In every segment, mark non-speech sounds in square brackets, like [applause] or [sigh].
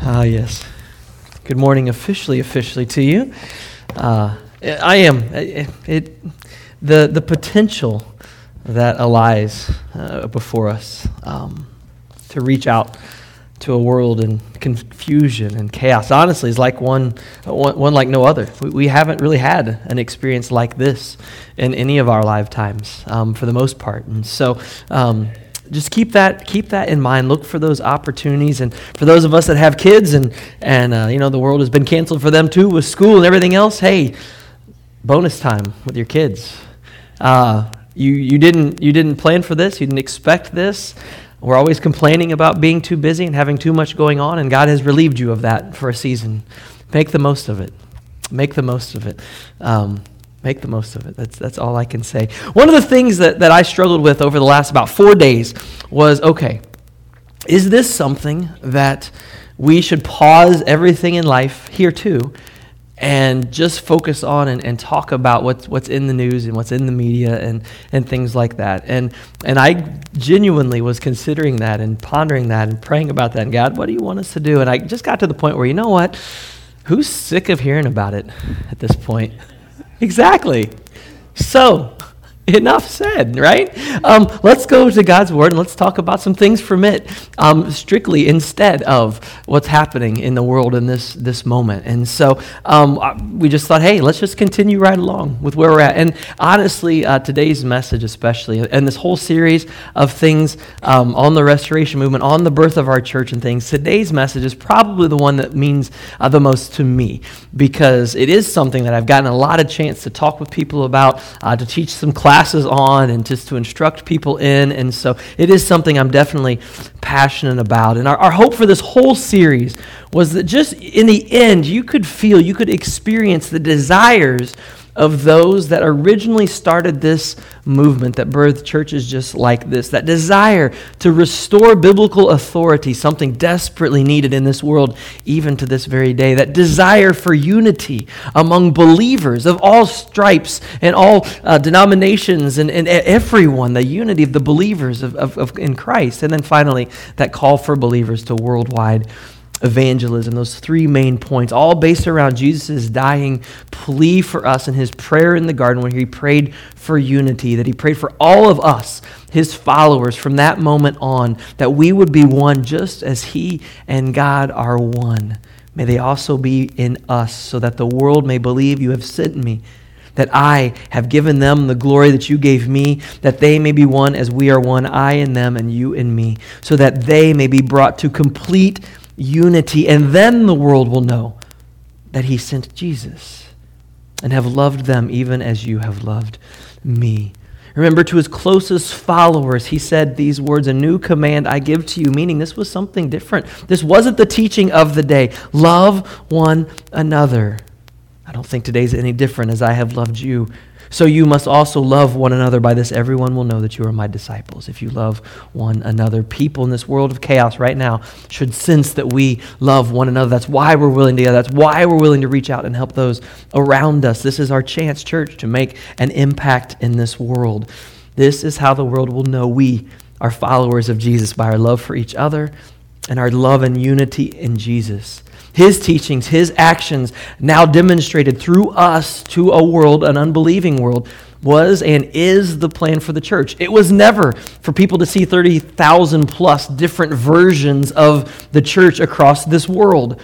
Ah, yes. Good morning, officially, officially to you. Uh, I am. It, it, the, the potential that lies uh, before us um, to reach out to a world in confusion and chaos, honestly, is like one, one, one like no other. We, we, haven't really had an experience like this in any of our lifetimes, um, for the most part. And so, um, just keep that keep that in mind. Look for those opportunities, and for those of us that have kids, and and uh, you know the world has been canceled for them too with school and everything else. Hey, bonus time with your kids. Uh, you you didn't you didn't plan for this. You didn't expect this. We're always complaining about being too busy and having too much going on, and God has relieved you of that for a season. Make the most of it. Make the most of it. Um, Make the most of it. That's, that's all I can say. One of the things that, that I struggled with over the last about four days was okay, is this something that we should pause everything in life here too and just focus on and, and talk about what's, what's in the news and what's in the media and, and things like that? And, and I genuinely was considering that and pondering that and praying about that. And God, what do you want us to do? And I just got to the point where, you know what? Who's sick of hearing about it at this point? Exactly. So, [laughs] enough said, right? Um, let's go to God's Word and let's talk about some things from it, um, strictly instead of what's happening in the world in this, this moment. And so um, we just thought, hey, let's just continue right along with where we're at. And honestly, uh, today's message, especially, and this whole series of things um, on the restoration movement, on the birth of our church and things, today's message is probably the one that means uh, the most to me because it is something that I've gotten a lot of chance to talk with people about, uh, to teach some classes on and just to instruct people in. And so it is something I'm definitely passionate about. And our, our hope for this whole series was that just in the end, you could feel, you could experience the desires of those that originally started this movement that birthed churches just like this. That desire to restore biblical authority, something desperately needed in this world, even to this very day. That desire for unity among believers of all stripes and all uh, denominations and, and everyone, the unity of the believers of, of, of in Christ. And then finally, that call for believers to worldwide evangelism, those three main points, all based around Jesus' dying plea for us and his prayer in the garden when he prayed for unity, that he prayed for all of us, his followers, from that moment on, that we would be one just as he and God are one. May they also be in us, so that the world may believe you have sent me. That I have given them the glory that you gave me, that they may be one as we are one, I in them and you in me, so that they may be brought to complete unity, and then the world will know that he sent Jesus and have loved them even as you have loved me. Remember, to his closest followers, he said these words A new command I give to you, meaning this was something different. This wasn't the teaching of the day. Love one another. I don't think today's any different as I have loved you. So you must also love one another. By this, everyone will know that you are my disciples if you love one another. People in this world of chaos right now should sense that we love one another. That's why we're willing to. That's why we're willing to reach out and help those around us. This is our chance, church, to make an impact in this world. This is how the world will know we are followers of Jesus by our love for each other and our love and unity in Jesus his teachings, his actions, now demonstrated through us to a world, an unbelieving world, was and is the plan for the church. It was never for people to see 30,000 plus different versions of the church across this world,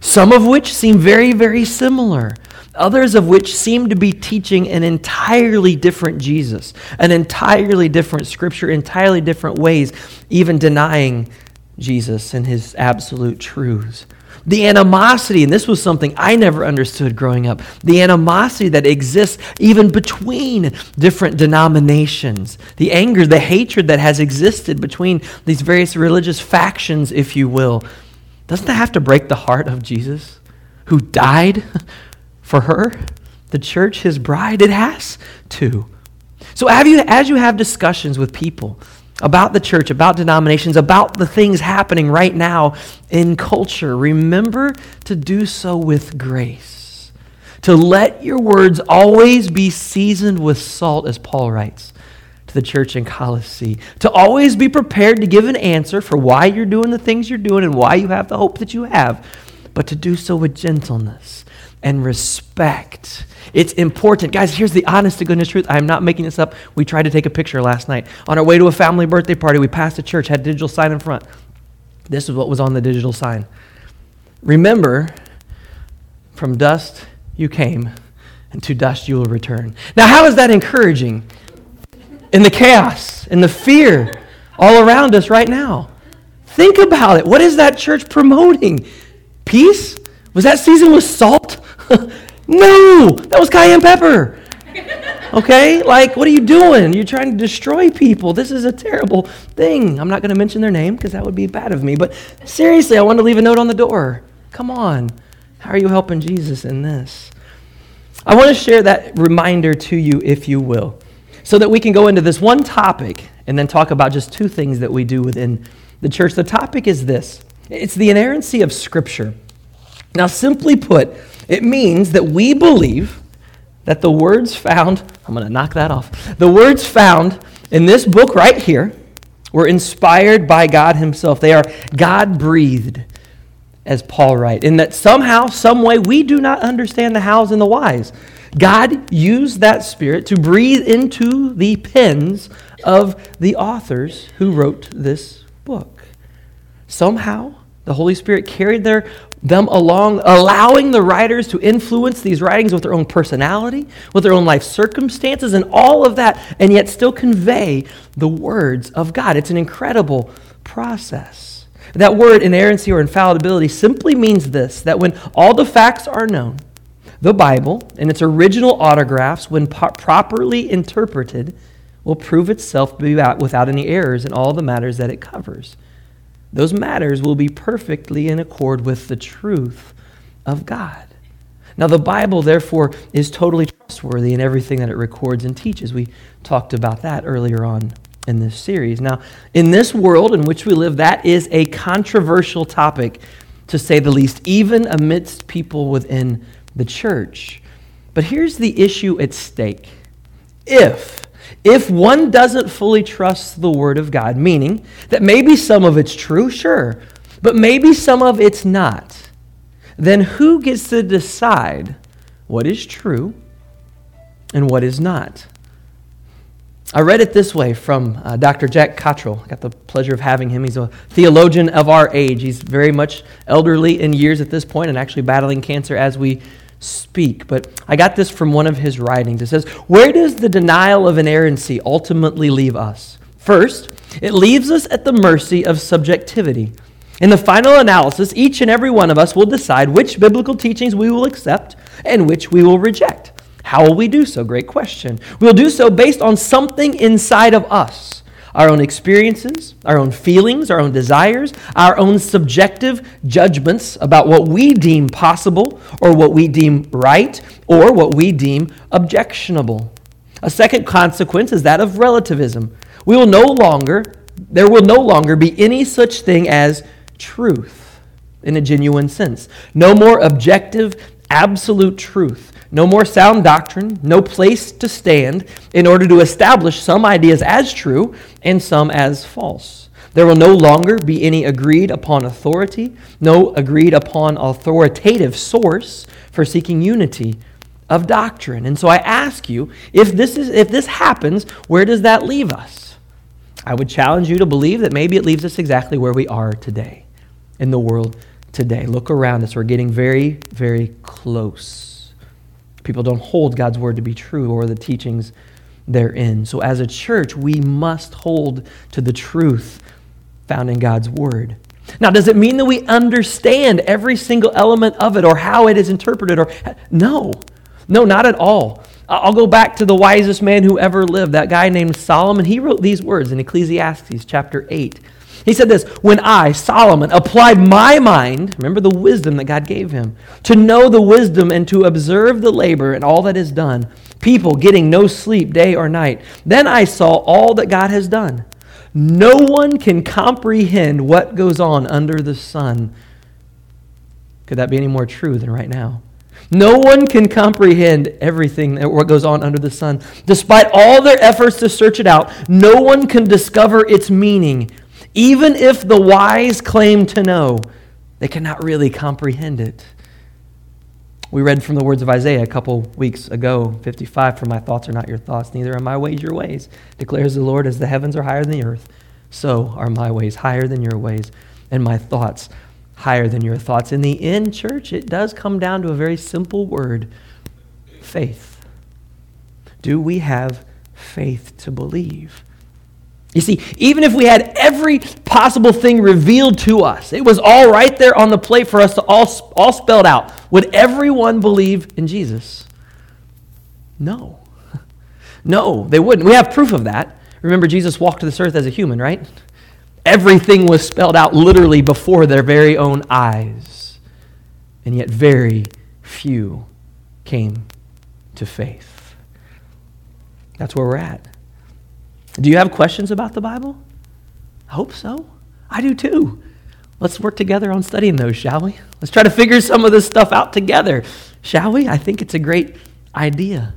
some of which seem very, very similar. Others of which seem to be teaching an entirely different Jesus, an entirely different scripture, entirely different ways, even denying Jesus and his absolute truths. The animosity, and this was something I never understood growing up, the animosity that exists even between different denominations, the anger, the hatred that has existed between these various religious factions, if you will. Doesn't that have to break the heart of Jesus, who died [laughs] for her, the church, his bride? It has to. So, you, as you have discussions with people, about the church, about denominations, about the things happening right now in culture, remember to do so with grace. To let your words always be seasoned with salt, as Paul writes to the church in Colossae. To always be prepared to give an answer for why you're doing the things you're doing and why you have the hope that you have, but to do so with gentleness and respect. It's important. Guys, here's the honest to goodness truth. I'm not making this up. We tried to take a picture last night. On our way to a family birthday party, we passed a church, had a digital sign in front. This is what was on the digital sign. Remember, from dust you came, and to dust you will return. Now, how is that encouraging? In the chaos, in the fear all around us right now. Think about it. What is that church promoting? Peace? Was that season with salt? [laughs] no, that was cayenne pepper. Okay? Like, what are you doing? You're trying to destroy people. This is a terrible thing. I'm not going to mention their name because that would be bad of me. But seriously, I want to leave a note on the door. Come on. How are you helping Jesus in this? I want to share that reminder to you, if you will, so that we can go into this one topic and then talk about just two things that we do within the church. The topic is this it's the inerrancy of Scripture. Now, simply put, it means that we believe that the words found, I'm going to knock that off, the words found in this book right here were inspired by God Himself. They are God breathed as Paul writes, in that somehow, some way, we do not understand the hows and the whys. God used that spirit to breathe into the pens of the authors who wrote this book. Somehow, the Holy Spirit carried their, them along, allowing the writers to influence these writings with their own personality, with their own life circumstances, and all of that, and yet still convey the words of God. It's an incredible process. That word inerrancy or infallibility simply means this that when all the facts are known, the Bible and its original autographs, when po- properly interpreted, will prove itself without any errors in all the matters that it covers. Those matters will be perfectly in accord with the truth of God. Now, the Bible, therefore, is totally trustworthy in everything that it records and teaches. We talked about that earlier on in this series. Now, in this world in which we live, that is a controversial topic, to say the least, even amidst people within the church. But here's the issue at stake. If if one doesn't fully trust the Word of God, meaning that maybe some of it's true, sure, but maybe some of it's not, then who gets to decide what is true and what is not? I read it this way from uh, Dr. Jack Cottrell. I got the pleasure of having him. He's a theologian of our age. He's very much elderly in years at this point and actually battling cancer as we speak. But I got this from one of his writings. It says, Where does the denial of inerrancy ultimately leave us? First, it leaves us at the mercy of subjectivity. In the final analysis, each and every one of us will decide which biblical teachings we will accept and which we will reject. How will we do so? Great question. We'll do so based on something inside of us our own experiences, our own feelings, our own desires, our own subjective judgments about what we deem possible or what we deem right or what we deem objectionable. A second consequence is that of relativism. We will no longer, there will no longer be any such thing as truth in a genuine sense. No more objective, absolute truth. No more sound doctrine, no place to stand in order to establish some ideas as true and some as false. There will no longer be any agreed upon authority, no agreed upon authoritative source for seeking unity of doctrine. And so I ask you, if this, is, if this happens, where does that leave us? I would challenge you to believe that maybe it leaves us exactly where we are today in the world today. Look around us. We're getting very, very close People don't hold God's word to be true or the teachings therein. So, as a church, we must hold to the truth found in God's word. Now, does it mean that we understand every single element of it or how it is interpreted? Or no, no, not at all. I'll go back to the wisest man who ever lived, that guy named Solomon. He wrote these words in Ecclesiastes chapter 8. He said this When I, Solomon, applied my mind, remember the wisdom that God gave him, to know the wisdom and to observe the labor and all that is done, people getting no sleep day or night, then I saw all that God has done. No one can comprehend what goes on under the sun. Could that be any more true than right now? No one can comprehend everything that what goes on under the sun. Despite all their efforts to search it out, no one can discover its meaning. Even if the wise claim to know, they cannot really comprehend it. We read from the words of Isaiah a couple weeks ago, 55, For my thoughts are not your thoughts, neither are my ways your ways, declares the Lord, as the heavens are higher than the earth, so are my ways higher than your ways, and my thoughts higher than your thoughts. In the end, church, it does come down to a very simple word faith. Do we have faith to believe? You see, even if we had every possible thing revealed to us, it was all right there on the plate for us to all, all spelled out. Would everyone believe in Jesus? No. [laughs] No, they wouldn't. We have proof of that. Remember, Jesus walked to this earth as a human, right? Everything was spelled out literally before their very own eyes. And yet, very few came to faith. That's where we're at. Do you have questions about the Bible? I hope so. I do too. Let's work together on studying those, shall we? Let's try to figure some of this stuff out together, shall we? I think it's a great idea.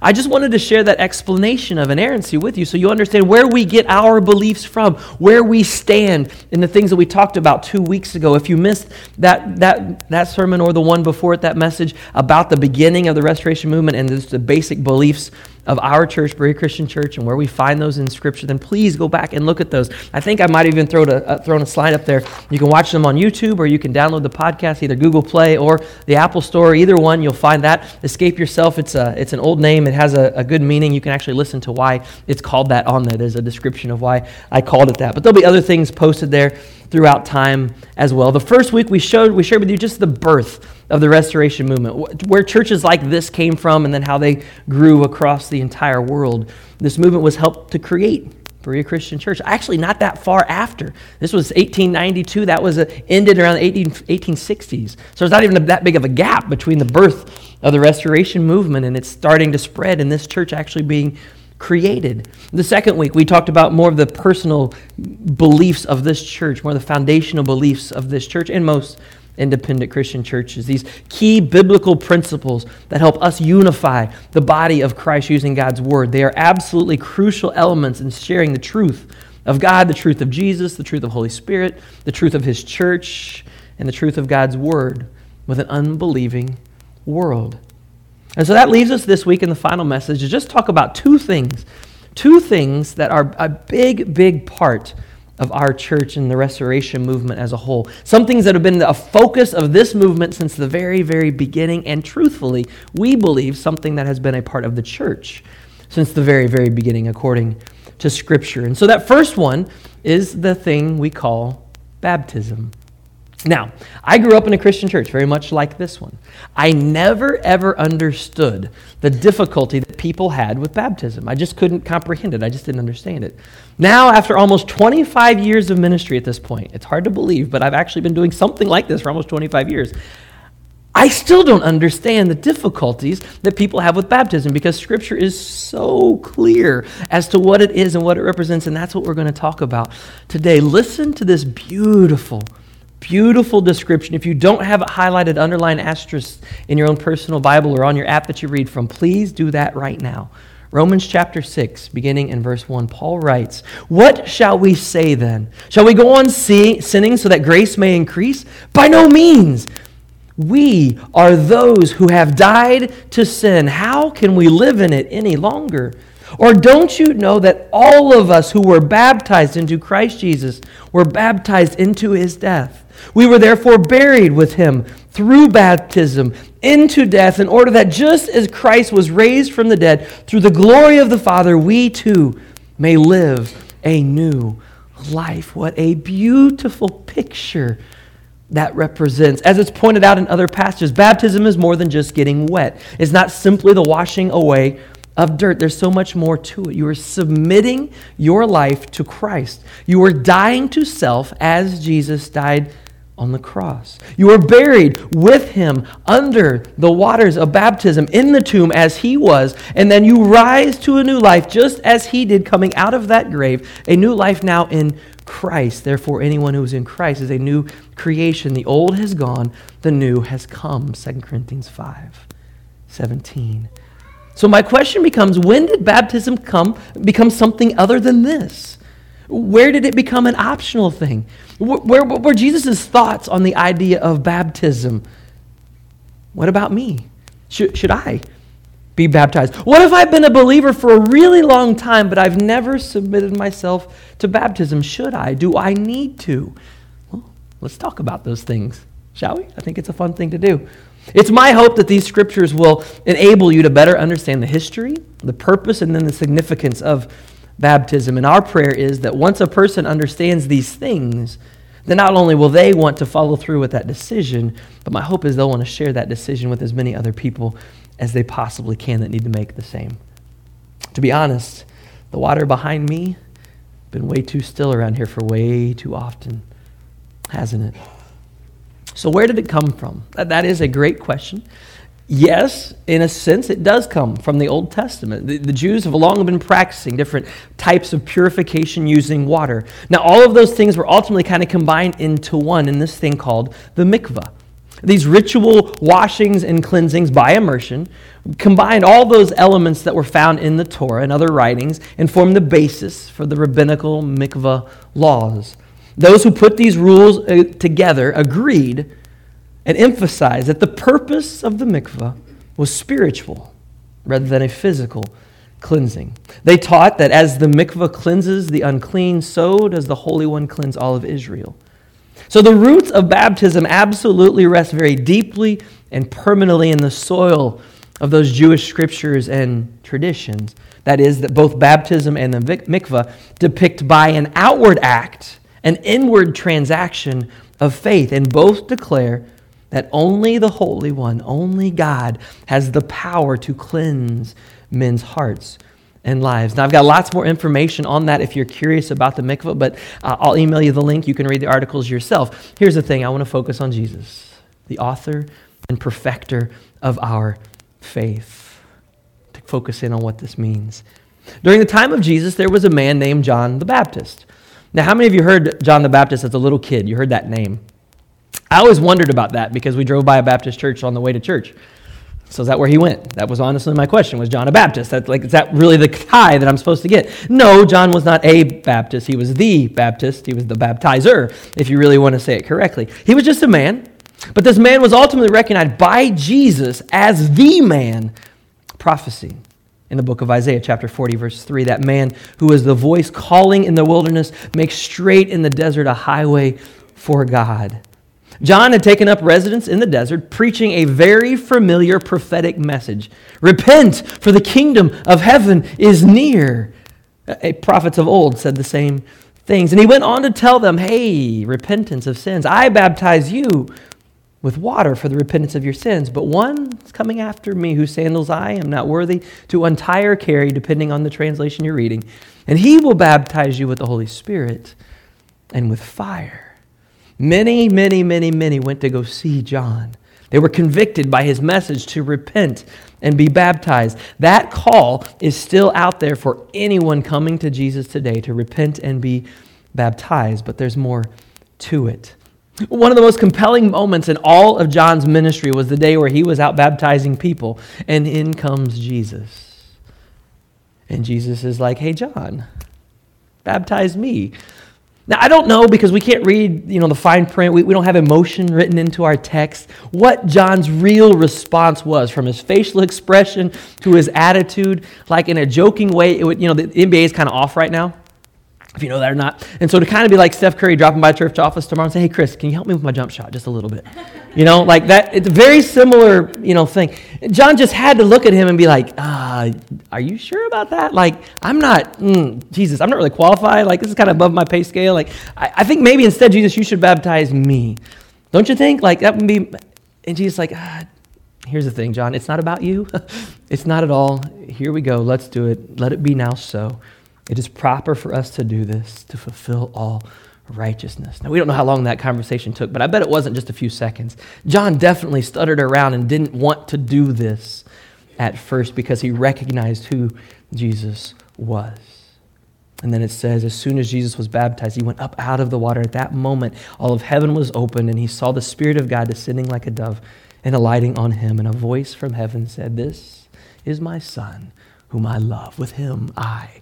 I just wanted to share that explanation of inerrancy with you so you understand where we get our beliefs from, where we stand in the things that we talked about two weeks ago. If you missed that, that, that sermon or the one before it, that message about the beginning of the Restoration Movement and the basic beliefs of our church, Berea Christian Church, and where we find those in Scripture, then please go back and look at those. I think I might even throw a, uh, thrown a slide up there. You can watch them on YouTube or you can download the podcast, either Google Play or the Apple Store. Either one, you'll find that. Escape Yourself, it's, a, it's an old name. It has a, a good meaning. You can actually listen to why it's called that on there. There's a description of why I called it that. But there'll be other things posted there throughout time as well. The first week we showed we shared with you just the birth of the restoration movement, where churches like this came from and then how they grew across the entire world. This movement was helped to create Berea Christian Church. Actually, not that far after. This was 1892. That was a, ended around the 18, 1860s. So it's not even that big of a gap between the birth of the restoration movement and it's starting to spread and this church actually being created. The second week, we talked about more of the personal beliefs of this church, more of the foundational beliefs of this church and most independent Christian churches. These key biblical principles that help us unify the body of Christ using God's word. They are absolutely crucial elements in sharing the truth of God, the truth of Jesus, the truth of Holy Spirit, the truth of his church, and the truth of God's word with an unbelieving world. And so that leaves us this week in the final message to just talk about two things. Two things that are a big, big part of our church and the restoration movement as a whole. Some things that have been a focus of this movement since the very, very beginning. And truthfully, we believe something that has been a part of the church since the very, very beginning, according to Scripture. And so that first one is the thing we call baptism. Now, I grew up in a Christian church, very much like this one. I never, ever understood the difficulty that people had with baptism. I just couldn't comprehend it. I just didn't understand it. Now, after almost 25 years of ministry at this point, it's hard to believe, but I've actually been doing something like this for almost 25 years. I still don't understand the difficulties that people have with baptism because Scripture is so clear as to what it is and what it represents, and that's what we're going to talk about today. Listen to this beautiful Beautiful description. If you don't have it highlighted, underline asterisk in your own personal Bible or on your app that you read from, please do that right now. Romans chapter 6, beginning in verse 1, Paul writes, What shall we say then? Shall we go on sinning so that grace may increase? By no means. We are those who have died to sin. How can we live in it any longer? Or don't you know that all of us who were baptized into Christ Jesus were baptized into his death? We were therefore buried with him through baptism into death, in order that just as Christ was raised from the dead through the glory of the Father, we too may live a new life. What a beautiful picture that represents. As it's pointed out in other passages, baptism is more than just getting wet, it's not simply the washing away of dirt. There's so much more to it. You are submitting your life to Christ. You are dying to self as Jesus died on the cross. You were buried with him under the waters of baptism in the tomb as he was, and then you rise to a new life just as he did coming out of that grave, a new life now in Christ. Therefore, anyone who is in Christ is a new creation. The old has gone, the new has come. 2 Corinthians 5 17. So my question becomes when did baptism come become something other than this? Where did it become an optional thing? Where, where were Jesus' thoughts on the idea of baptism? What about me? Should, should I be baptized? What if I've been a believer for a really long time, but I've never submitted myself to baptism? Should I? Do I need to? Well, let's talk about those things, shall we? I think it's a fun thing to do. It's my hope that these scriptures will enable you to better understand the history, the purpose, and then the significance of baptism. And our prayer is that once a person understands these things, then not only will they want to follow through with that decision, but my hope is they'll want to share that decision with as many other people as they possibly can that need to make the same. To be honest, the water behind me been way too still around here for way too often, hasn't it? So, where did it come from? That is a great question. Yes, in a sense, it does come from the Old Testament. The, the, Jews have long been practicing different types of purification using water. Now, all of those things were ultimately kind of combined into one in this thing called the mikvah. These ritual washings and cleansings by immersion combined all those elements that were found in the Torah and other writings and formed the basis for the rabbinical mikvah laws. Those who put these rules uh, together agreed and emphasized that the purpose of the mikvah was spiritual rather than a physical cleansing. They taught that as the mikvah cleanses the unclean, so does the Holy One cleanse all of Israel. So the roots of baptism absolutely rest very deeply and permanently in the soil of those Jewish scriptures and traditions. That is, that both baptism and the mikvah depict by an outward act an inward transaction of faith, and both declare that only the Holy One, only God, has the power to cleanse men's hearts and lives. Now, I've got lots more information on that if you're curious about the mikvah, but uh, I'll email you the link. You can read the articles yourself. Here's the thing I want to focus on Jesus, the author and perfecter of our faith, to focus in on what this means. During the time of Jesus, there was a man named John the Baptist. Now, how many of you heard John the Baptist as a little kid? You heard that name. I always wondered about that because we drove by a Baptist church on the way to church. So is that where he went? That was honestly my question. Was John a Baptist? That's like, is that really the tie that I'm supposed to get? No, John was not a Baptist. He was the Baptist. He was the baptizer, if you really want to say it correctly. He was just a man. But this man was ultimately recognized by Jesus as the man prophecy in the book of Isaiah, chapter 40, verse 3. That man who is the voice calling in the wilderness, makes straight in the desert a highway for God. John had taken up residence in the desert, preaching a very familiar prophetic message Repent, for the kingdom of heaven is near. Prophets of old said the same things. And he went on to tell them, Hey, repentance of sins. I baptize you with water for the repentance of your sins. But one is coming after me whose sandals I am not worthy to untie or carry, depending on the translation you're reading. And he will baptize you with the Holy Spirit and with fire. Many, many, many, many went to go see John. They were convicted by his message to repent and be baptized. That call is still out there for anyone coming to Jesus today to repent and be baptized, but there's more to it. One of the most compelling moments in all of John's ministry was the day where he was out baptizing people, and in comes Jesus. And Jesus is like, hey, John, baptize me. Now, I don't know because we can't read, you know, the fine print. We, we don't have emotion written into our text. What John's real response was from his facial expression to his attitude, like in a joking way. It would, you know, the NBA is kind of off right now if you know that or not. And so to kind of be like Steph Curry dropping by church office tomorrow and say, hey, Chris, can you help me with my jump shot just a little bit? [laughs] You know, like that, it's a very similar, you know, thing. John just had to look at him and be like, uh, are you sure about that? Like, I'm not, mm, Jesus, I'm not really qualified. Like, this is kind of above my pay scale. Like, I, I, think maybe instead, Jesus, you should baptize me. Don't you think? Like, that would be, and Jesus like, ah, here's the thing, John, it's not about you. [laughs] it's not at all. Here we go. Let's do it. Let it be now so. It is proper for us to do this to fulfill all righteousness. Now, we don't know how long that conversation took, but I bet it wasn't just a few seconds. John definitely stuttered around and didn't want to do this at first because he recognized who Jesus was. And then it says, as soon as Jesus was baptized, he went up out of the water. At that moment, all of heaven was opened, and he saw the Spirit of God descending like a dove and alighting on him. And a voice from heaven said, This is my Son, whom I love. With him I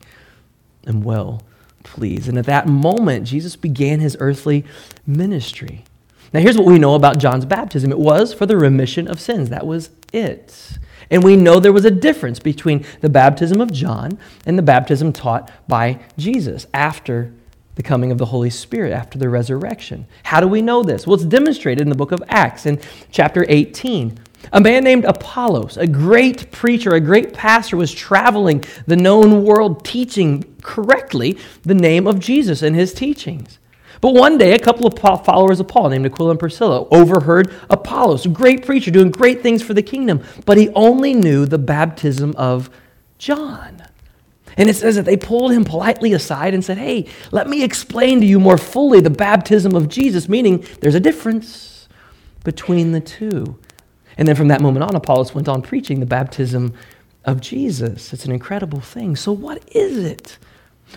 am well pleased. And at that moment, Jesus began his earthly ministry. Now, here's what we know about John's baptism it was for the remission of sins. That was it. And we know there was a difference between the baptism of John and the baptism taught by Jesus after the coming of the Holy Spirit, after the resurrection. How do we know this? Well, it's demonstrated in the book of Acts in chapter 18. A man named Apollos, a great preacher, a great pastor, was traveling the known world teaching correctly the name of Jesus and his teachings. But one day, a couple of followers of Paul, named Aquila and Priscilla, overheard Apollos, a great preacher, doing great things for the kingdom, but he only knew the baptism of John. And it says that they pulled him politely aside and said, Hey, let me explain to you more fully the baptism of Jesus, meaning there's a difference between the two. And then from that moment on, Apollos went on preaching the baptism of Jesus. It's an incredible thing. So, what is it?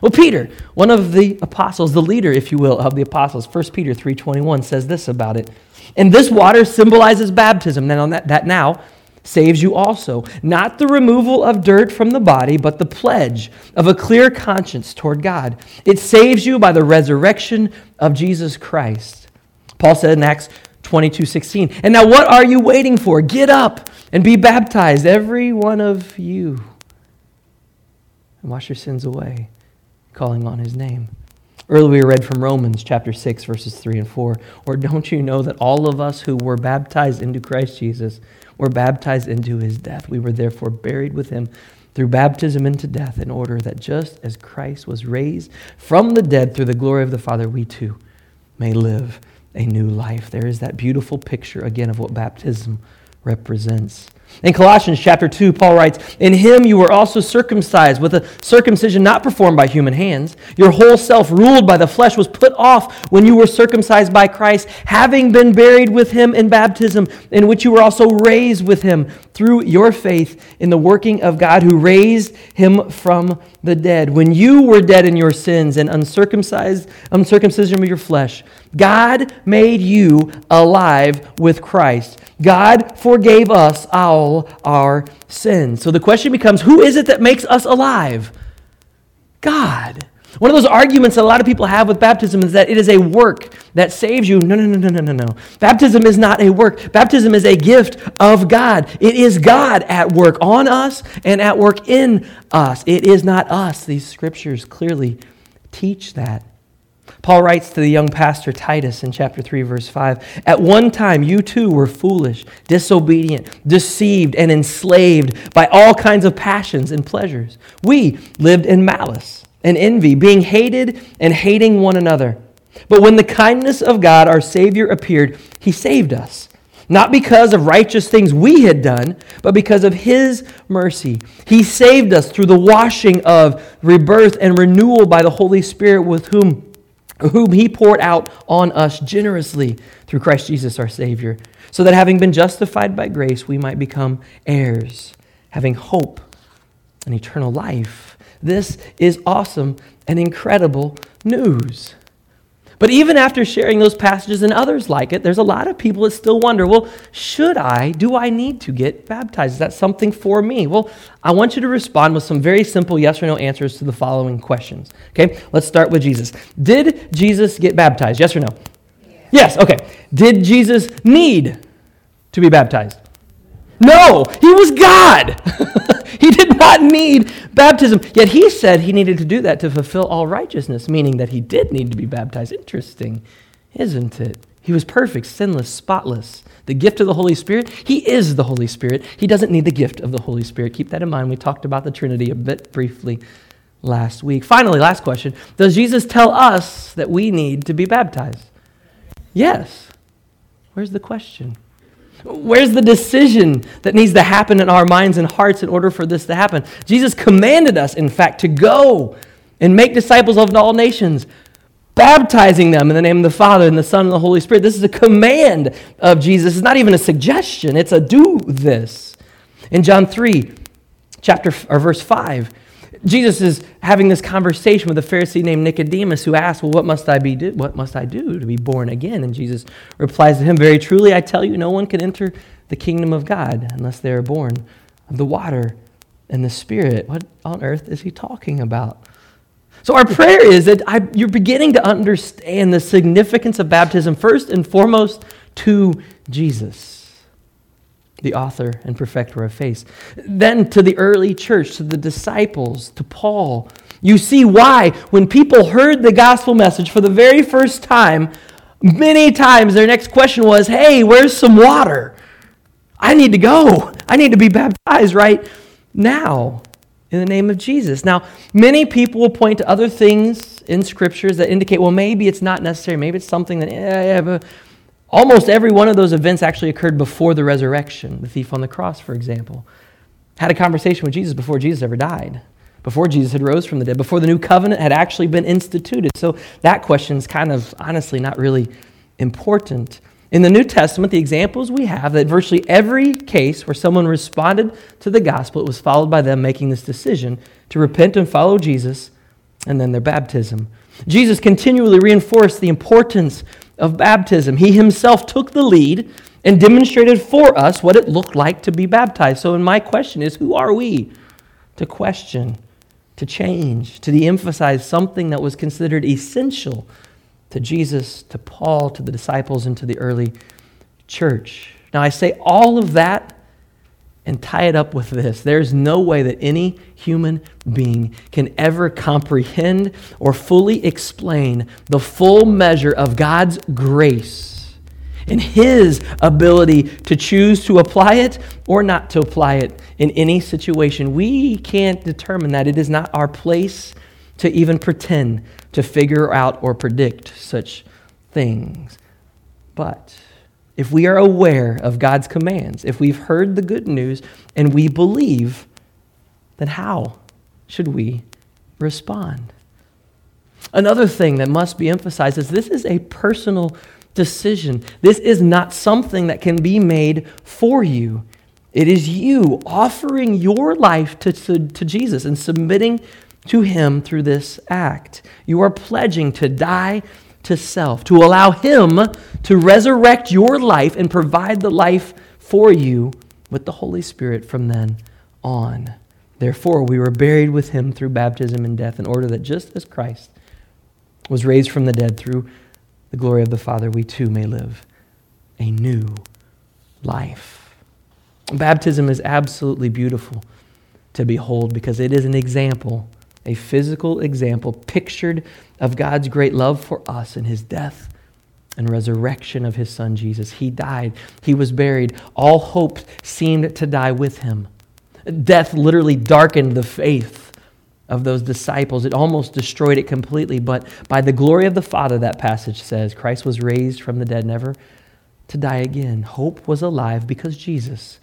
Well, Peter, one of the apostles, the leader, if you will, of the apostles, 1 Peter 3.21 says this about it. And this water symbolizes baptism. Now, that, that now saves you also. Not the removal of dirt from the body, but the pledge of a clear conscience toward God. It saves you by the resurrection of Jesus Christ. Paul said in Acts 22 16. And now, what are you waiting for? Get up and be baptized, every one of you, and wash your sins away calling on his name. Earlier, we read from Romans chapter 6, verses 3 and 4. Or don't you know that all of us who were baptized into Christ Jesus were baptized into his death? We were therefore buried with him through baptism into death, in order that just as Christ was raised from the dead through the glory of the Father, we too may live a new life. There is that beautiful picture again of what baptism represents. In Colossians chapter 2, Paul writes, In him you were also circumcised with a circumcision not performed by human hands. Your whole self, ruled by the flesh, was put off when you were circumcised by Christ, having been buried with him in baptism, in which you were also raised with him through your faith in the working of God who raised him from the dead. When you were dead in your sins and uncircumcised, uncircumcision of your flesh, God made you alive with Christ. God forgave us all our sins. So the question becomes who is it that makes us alive? God. One of those arguments that a lot of people have with baptism is that it is a work that saves you. No, no, no, no, no, no, no. Baptism is not a work. Baptism is a gift of God. It is God at work on us and at work in us. It is not us. These scriptures clearly teach that. Paul writes to the young pastor Titus in chapter 3, verse 5 At one time, you too were foolish, disobedient, deceived, and enslaved by all kinds of passions and pleasures. We lived in malice and envy, being hated and hating one another. But when the kindness of God, our Savior, appeared, he saved us. Not because of righteous things we had done, but because of His mercy. He saved us through the washing of rebirth and renewal by the Holy Spirit, with whom whom he poured out on us generously through Christ Jesus our Savior, so that having been justified by grace, we might become heirs, having hope and eternal life. This is awesome and incredible news. But even after sharing those passages and others like it, there's a lot of people that still wonder well, should I? Do I need to get baptized? Is that something for me? Well, I want you to respond with some very simple yes or no answers to the following questions. Okay, let's start with Jesus. Did Jesus get baptized? Yes or no? Yes, yes okay. Did Jesus need to be baptized? No, he was God. [laughs] he did not need baptism. Yet he said he needed to do that to fulfill all righteousness, meaning that he did need to be baptized. Interesting, isn't it? He was perfect, sinless, spotless. The gift of the Holy Spirit, he is the Holy Spirit. He doesn't need the gift of the Holy Spirit. Keep that in mind. We talked about the Trinity a bit briefly last week. Finally, last question Does Jesus tell us that we need to be baptized? Yes. Where's the question? Where's the decision that needs to happen in our minds and hearts in order for this to happen? Jesus commanded us, in fact, to go and make disciples of all nations, baptizing them in the name of the Father and the Son and the Holy Spirit. This is a command of Jesus. It's not even a suggestion, it's a do this. In John 3, chapter or verse 5, Jesus is having this conversation with a Pharisee named Nicodemus who asks, Well, what must I be do? What must I do to be born again? And Jesus replies to him, Very truly, I tell you, no one can enter the kingdom of God unless they are born of the water and the Spirit. What on earth is he talking about? So, our prayer is that I, you're beginning to understand the significance of baptism, first and foremost, to Jesus, the author and perfecter of faith. Then to the early church, to the disciples, to Paul. You see why, when people heard the gospel message for the very first time, many times their next question was, Hey, where's some water? I need to go. I need to be baptized right now in the name of Jesus. Now, many people will point to other things in scriptures that indicate, well, maybe it's not necessary. Maybe it's something that, eh, but almost every one of those events actually occurred before the resurrection. The thief on the cross, for example, had a conversation with Jesus before Jesus ever died, before Jesus had rose from the dead, before the new covenant had actually been instituted. So that question is kind of honestly not really important. In the New Testament, the examples we have that virtually every case where someone responded to the gospel, it was followed by them making this decision to repent and follow Jesus and then their baptism. Jesus continually reinforced the importance of baptism. He himself took the lead and demonstrated for us what it looked like to be baptized. So, my question is who are we to question, to change, to de emphasize something that was considered essential to Jesus, to Paul, to the disciples, and to the early church. Now, I say all of that and tie it up with this. There's no way that any human being can ever comprehend or fully explain the full measure of God's grace and His ability to choose to apply it or not to apply it in any situation. We can't determine that. It is not our place to even pretend to figure out or predict such things. But if we are aware of God's commands, if we've heard the good news and we believe, then how should we respond? Another thing that must be emphasized is this is a personal decision. This is not something that can be made for you. It is you offering your life to, to, to Jesus and submitting to Him through this act. You are pledging to die to self, to allow Him to resurrect your life and provide the life for you with the Holy Spirit from then on. Therefore, we were buried with Him through baptism and death, in order that just as Christ was raised from the dead through the glory of the Father, we too may live a new life. Baptism is absolutely beautiful to behold because it is an example a physical example pictured of God's great love for us in his death and resurrection of his son Jesus. He died, he was buried. All hope seemed to die with him. Death literally darkened the faith of those disciples. It almost destroyed it completely, but by the glory of the Father, that passage says, Christ was raised from the dead, never to die again. Hope was alive because Jesus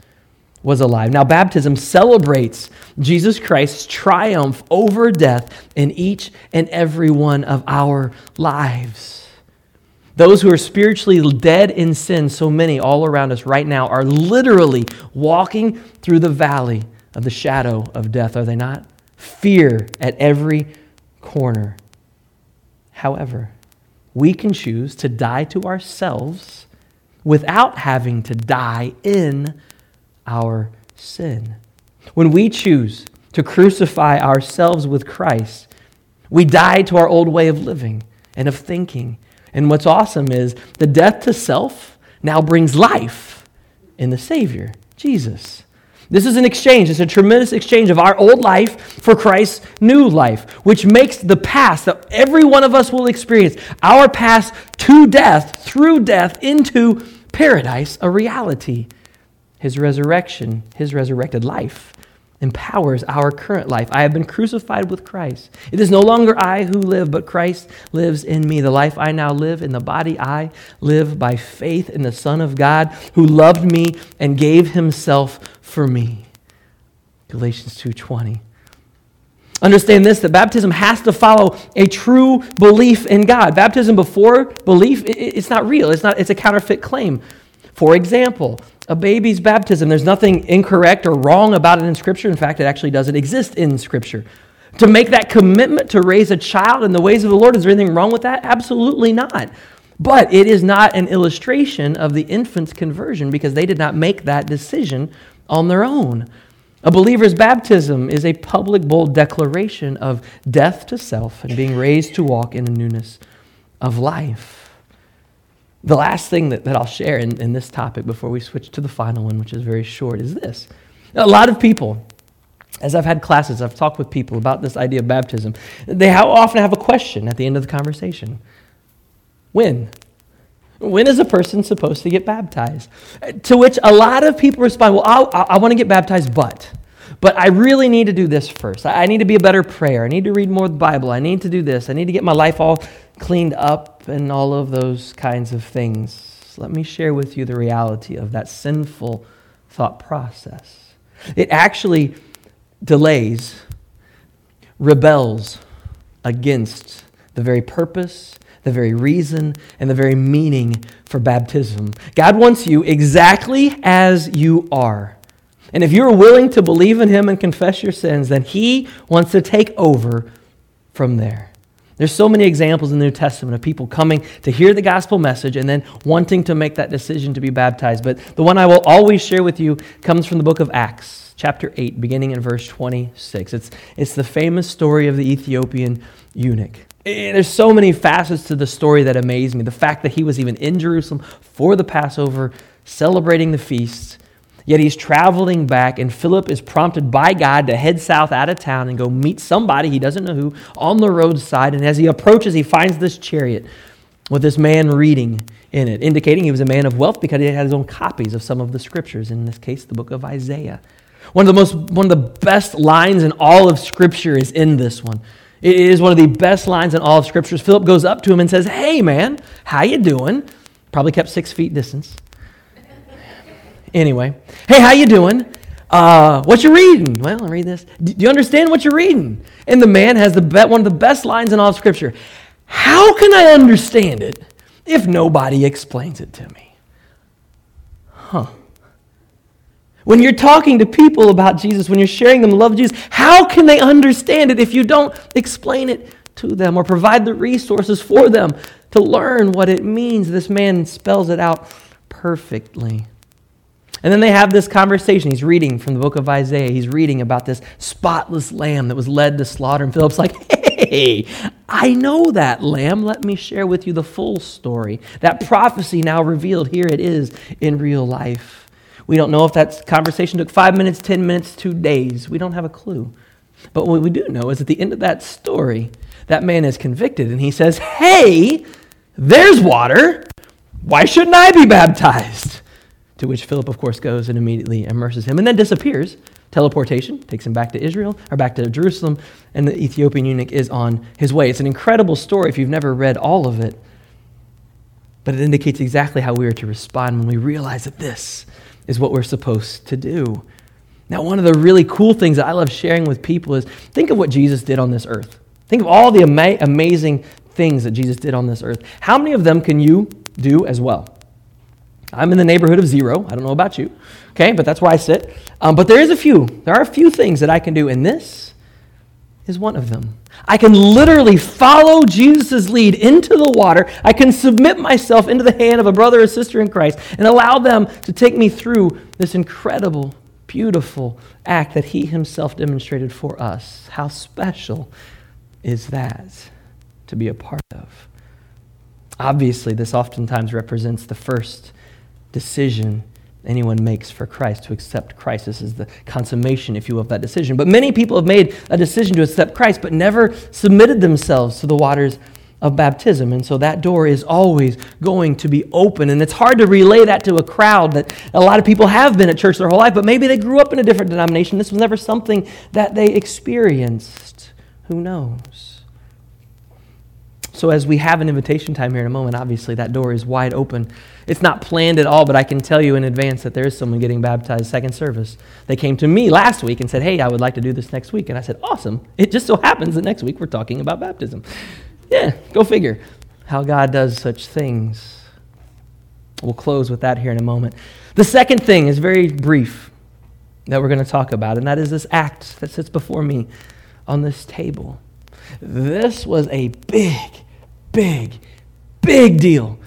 was alive. Now, baptism celebrates Jesus Christ's triumph over death in each and every one of our lives. Those who are spiritually dead in sin, so many all around us right now, are literally walking through the valley of the shadow of death, are they not? Fear at every corner. However, we can choose to die to ourselves without having to die in our sin. When we choose to crucify ourselves with Christ, we die to our old way of living and of thinking. And what's awesome is the death to self now brings life in the Savior, Jesus. This is an exchange. It's a tremendous exchange of our old life for Christ's new life, which makes the past that every one of us will experience, our past to death, through death, into paradise, a reality his resurrection, his resurrected life, empowers our current life. I have been crucified with Christ. It is no longer I who live, but Christ lives in me. The life I now live in the body I live by faith in the Son of God who loved me and gave himself for me. Galatians 2:20. Understand this that baptism has to follow a true belief in God. Baptism before belief, it's not real. It's not it's a counterfeit claim. For example, a baby's baptism, there's nothing incorrect or wrong about it in Scripture. In fact, it actually doesn't exist in Scripture. To make that commitment to raise a child in the ways of the Lord, is there anything wrong with that? Absolutely not. But it is not an illustration of the infant's conversion because they did not make that decision on their own. A believer's baptism is a public, bold declaration of death to self and being raised to walk in a newness of life. The last thing that, that I'll share in, in this topic before we switch to the final one, which is very short, is this. A lot of people, as I've had classes, I've talked with people about this idea of baptism, they often have a question at the end of the conversation When? When is a person supposed to get baptized? To which a lot of people respond, Well, I'll, i want to get baptized, but. But I really need to do this first. I need to be a better prayer. I need to read more of the Bible. I need to do this. I need to get my life all cleaned up and all of those kinds of things. Let me share with you the reality of that sinful thought process. It actually delays, rebels against the very purpose the very reason and the very meaning for baptism. God wants you exactly as you are. And if you're willing to believe in Him and confess your sins, then He wants to take over from there. There's so many examples in the New Testament of people coming to hear the gospel message and then wanting to make that decision to be baptized. But the one I will always share with you comes from the book of Acts, chapter 8, beginning in verse 26. It's, it's the famous story of the Ethiopian eunuch. Eh, there's so many facets to the story that amaze me. The fact that he was even in Jerusalem for the Passover, celebrating the feast, yet he's traveling back, and Philip is prompted by God to head south out of town and go meet somebody, he doesn't know who, on the roadside. And as he approaches, he finds this chariot with this man reading in it, indicating he was a man of wealth because he had his own copies of some of the scriptures, in this case, the book of Isaiah. One of the most one of the best lines in all of scripture is in this one. It is one of the best lines in all of scriptures. Philip goes up to him and says, "Hey man, how you doing?" Probably kept 6 feet distance. Anyway, "Hey, how you doing?" Uh, what you reading? Well, I read this. Do you understand what you're reading? And the man has the be- one of the best lines in all of Scripture. How can I understand it if nobody explains it to me? Huh. When you're talking to people about Jesus, when you're sharing them the love of Jesus, how can they understand it if you don't explain it to them or provide the resources for them to learn what it means? This man spells it out perfectly. And then they have this conversation. He's reading from the book of Isaiah. He's reading about this spotless lamb that was led to slaughter. And Philip's like, hey, I know that lamb. Let me share with you the full story. That prophecy now revealed. Here it is in real life. We don't know if that conversation took five minutes, 10 minutes, two days. We don't have a clue. But what we do know is at the end of that story, that man is convicted and he says, Hey, there's water. Why shouldn't I be baptized? To which Philip, of course, goes and immediately immerses him and then disappears. Teleportation takes him back to Israel or back to Jerusalem, and the Ethiopian eunuch is on his way. It's an incredible story if you've never read all of it, but it indicates exactly how we are to respond when we realize that this is what we're supposed to do. Now, one of the really cool things that I love sharing with people is think of what Jesus did on this earth. Think of all the ama- amazing things that Jesus did on this earth. How many of them can you do as well? I'm in the neighborhood of zero. I don't know about you, okay, but that's where I sit. Um, but there is a few. There are a few things that I can do, and this is one of them. I can literally follow Jesus' lead into the water. I can submit myself into the hand of a brother or sister in Christ and allow them to take me through this incredible, beautiful act that He Himself demonstrated for us. How special is that to be a part of? Obviously, this oftentimes represents the first decision anyone makes for Christ, to accept Christ. This is the consummation, if you will, of that decision. But many people have made a decision to accept Christ, but never submitted themselves to the waters of baptism. And so that door is always going to be open. And it's hard to relay that to a crowd that a lot of people have been at church their whole life, but maybe they grew up in a different denomination. This was never something that they experienced. Who knows? So, as we have an invitation time here in a moment, obviously that door is wide open. It's not planned at all, but I can tell you in advance that there is someone getting baptized second service. They came to me last week and said, Hey, I would like to do this next week. And I said, Awesome. It just so happens that next week we're talking about baptism. Yeah, go figure how God does such things. We'll close with that here in a moment. The second thing is very brief that we're going to talk about, and that is this act that sits before me on this table. This was a big, big, big deal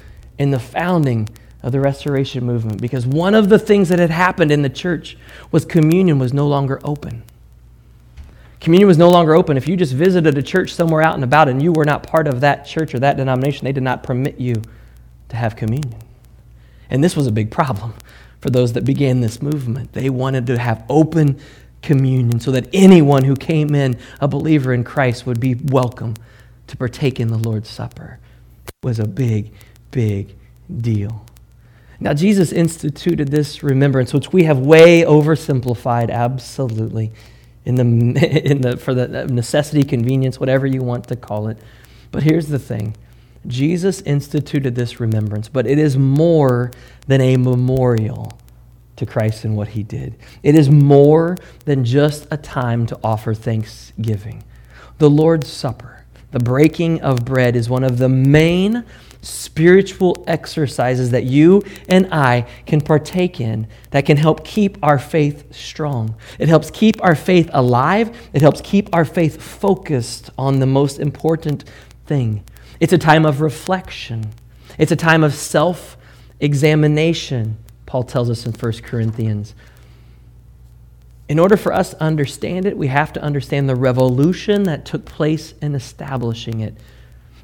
in the founding of the restoration movement because one of the things that had happened in the church was communion was no longer open. Communion was no longer open. If you just visited a church somewhere out and about and you were not part of that church or that denomination, they did not permit you to have communion. And this was a big problem for those that began this movement. They wanted to have open communion so that anyone who came in a believer in Christ would be welcome to partake in the Lord's Supper. It was a big, big deal. Now, Jesus instituted this remembrance, which we have way oversimplified, absolutely, in the, [laughs] in the, for the necessity, convenience, whatever you want to call it. But here's the thing Jesus instituted this remembrance, but it is more than a memorial to Christ and what he did. It is more than just a time to offer thanksgiving. The Lord's Supper, the breaking of bread, is one of the main spiritual exercises that you and I can partake in that can help keep our faith strong. It helps keep our faith alive, it helps keep our faith focused on the most important thing. It's a time of reflection, it's a time of self examination. Paul tells us in 1 Corinthians. In order for us to understand it, we have to understand the revolution that took place in establishing it.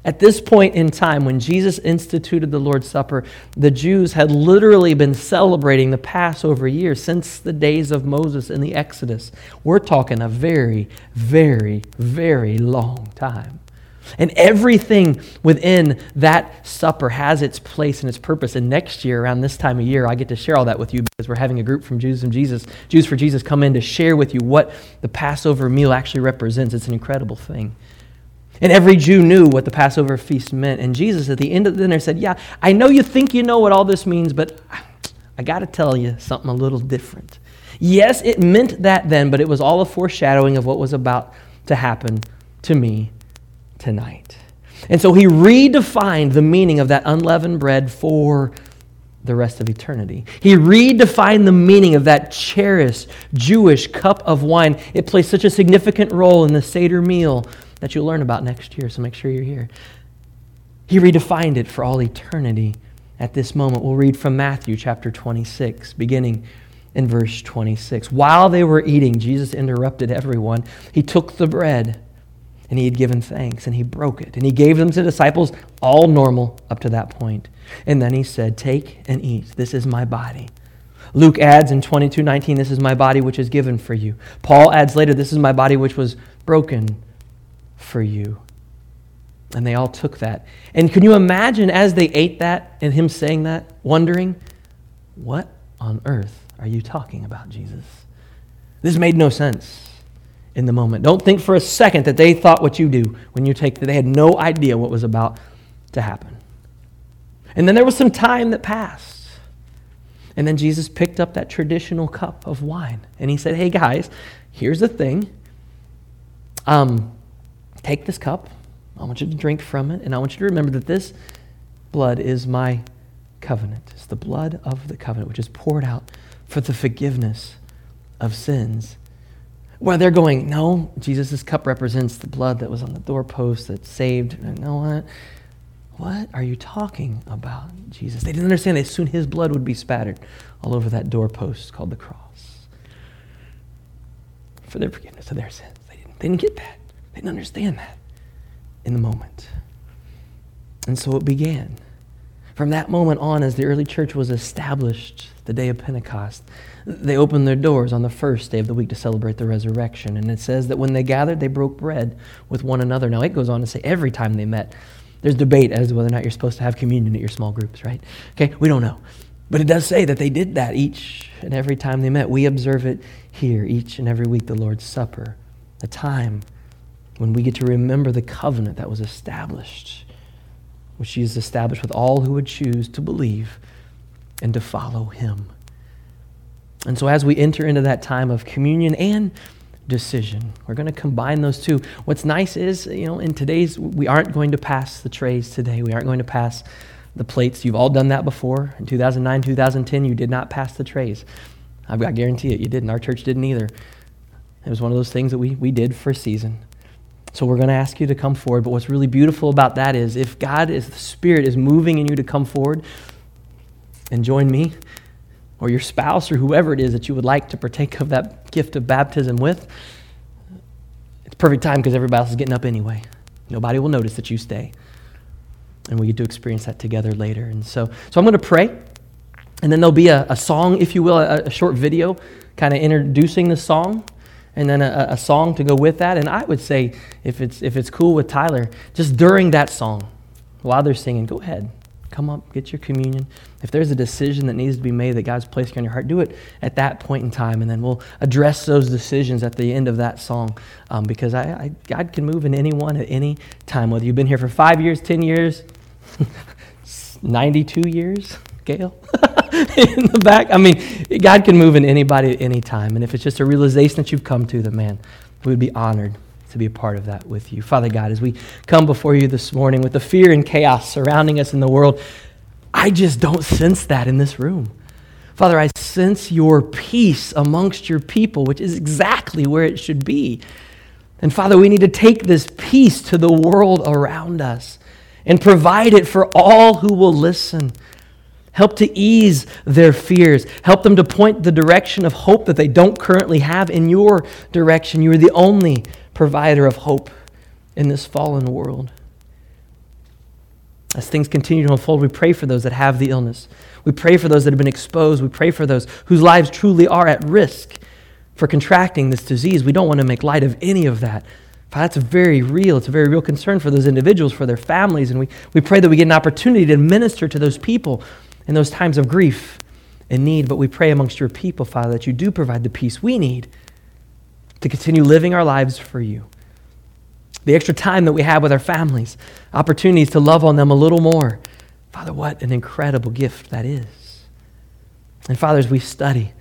At this point in time, when Jesus instituted the Lord's Supper, the Jews had literally been celebrating the Passover year since the days of Moses in the Exodus. We're talking a very, very, very long time. And everything within that supper has its place and its purpose. And next year, around this time of year, I get to share all that with you because we're having a group from Jews and Jesus, Jews for Jesus, come in to share with you what the Passover meal actually represents. It's an incredible thing. And every Jew knew what the Passover feast meant. And Jesus, at the end of the dinner, said, Yeah, I know you think you know what all this means, but I got to tell you something a little different. Yes, it meant that then, but it was all a foreshadowing of what was about to happen to me tonight. And so he redefined the meaning of that unleavened bread for the rest of eternity. He redefined the meaning of that cherished Jewish cup of wine. It plays such a significant role in the Seder meal that you'll learn about next year, so make sure you're here. He redefined it for all eternity at this moment. We'll read from Matthew chapter 26, beginning in verse 26. While they were eating, Jesus interrupted everyone. He took the bread and he had given thanks and he broke it and he gave them to disciples all normal up to that point and then he said take and eat this is my body luke adds in 22:19 this is my body which is given for you paul adds later this is my body which was broken for you and they all took that and can you imagine as they ate that and him saying that wondering what on earth are you talking about jesus this made no sense in the moment. Don't think for a second that they thought what you do when you take that. They had no idea what was about to happen. And then there was some time that passed. And then Jesus picked up that traditional cup of wine and he said, Hey guys, here's the thing. Um, take this cup. I want you to drink from it. And I want you to remember that this blood is my covenant. It's the blood of the covenant, which is poured out for the forgiveness of sins. Well, they're going, no, Jesus' cup represents the blood that was on the doorpost that saved. You know what? What are you talking about, Jesus? They didn't understand that soon his blood would be spattered all over that doorpost called the cross for their forgiveness of their sins. They didn't, they didn't get that. Didn't understand that in the moment. And so it began. From that moment on, as the early church was established, the day of Pentecost, they opened their doors on the first day of the week to celebrate the resurrection. And it says that when they gathered, they broke bread with one another. Now, it goes on to say every time they met, there's debate as to whether or not you're supposed to have communion at your small groups, right? Okay, we don't know. But it does say that they did that each and every time they met. We observe it here each and every week, the Lord's Supper, a time when we get to remember the covenant that was established which has established with all who would choose to believe and to follow Him. And so, as we enter into that time of communion and decision, we're going to combine those two. What's nice is, you know, in today's, we aren't going to pass the trays today. We aren't going to pass the plates. You've all done that before. In 2009, 2010, you did not pass the trays. I guarantee it, you didn't. Our church didn't either. It was one of those things that we, we did for a season. So we're going to ask you to come forward. But what's really beautiful about that is if God is the Spirit is moving in you to come forward and join me or your spouse or whoever it is that you would like to partake of that gift of baptism with, it's perfect time because everybody else is getting up anyway. Nobody will notice that you stay. And we get to experience that together later. And so, so I'm going to pray. And then there'll be a, a song, if you will, a, a short video kind of introducing the song and then a, a, song to go with that. And I would say, if it's, if it's cool with Tyler, just during that song, while they're singing, go ahead. Come up, get your communion. If there's a decision that needs to be made that God's placed on your heart, do it at that point in time. And then we'll address those decisions at the end of that song um, because I, I, God can move in anyone at any time, whether you've been here for five years, 10 years, [laughs] 92 years, Gail, [laughs] in the back. I mean, God can move in anybody at any time. And if it's just a realization that you've come to, the man, we would be honored to be a part of that with you. Father God, as we come before you this morning with the fear and chaos surrounding us in the world, I just don't sense that in this room. Father, I sense your peace amongst your people, which is exactly where it should be. And Father, we need to take this peace to the world around us and provide it for all who will listen. Help to ease their fears. Help them to point the direction of hope that they don't currently have in your direction. You are the only provider of hope in this fallen world. As things continue to unfold, we pray for those that have the illness. We pray for those that have been exposed. We pray for those whose lives truly are at risk for contracting this disease. We don't want to make light of any of that. That's very real. It's a very real concern for those individuals, for their families. And we, we pray that we get an opportunity to minister to those people in those times of grief and need. But we pray amongst your people, Father, that you do provide the peace we need to continue living our lives for you. The extra time that we have with our families, opportunities to love on them a little more. Father, what an incredible gift that is. And Father, as we study,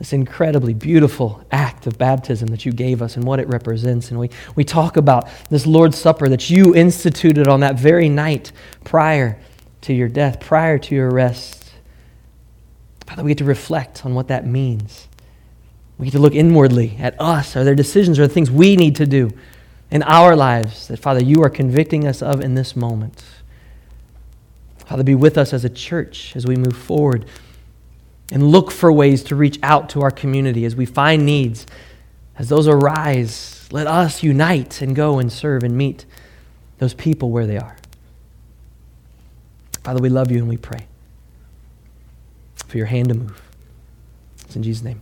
this incredibly beautiful act of baptism that you gave us and what it represents. And we, we talk about this Lord's Supper that you instituted on that very night prior to your death, prior to your arrest. Father, we get to reflect on what that means. We get to look inwardly at us. Are there decisions or the things we need to do in our lives that, Father, you are convicting us of in this moment? Father, be with us as a church as we move forward and look for ways to reach out to our community as we find needs. As those arise, let us unite and go and serve and meet those people where they are. Father, we love you and we pray for your hand to move. It's in Jesus' name.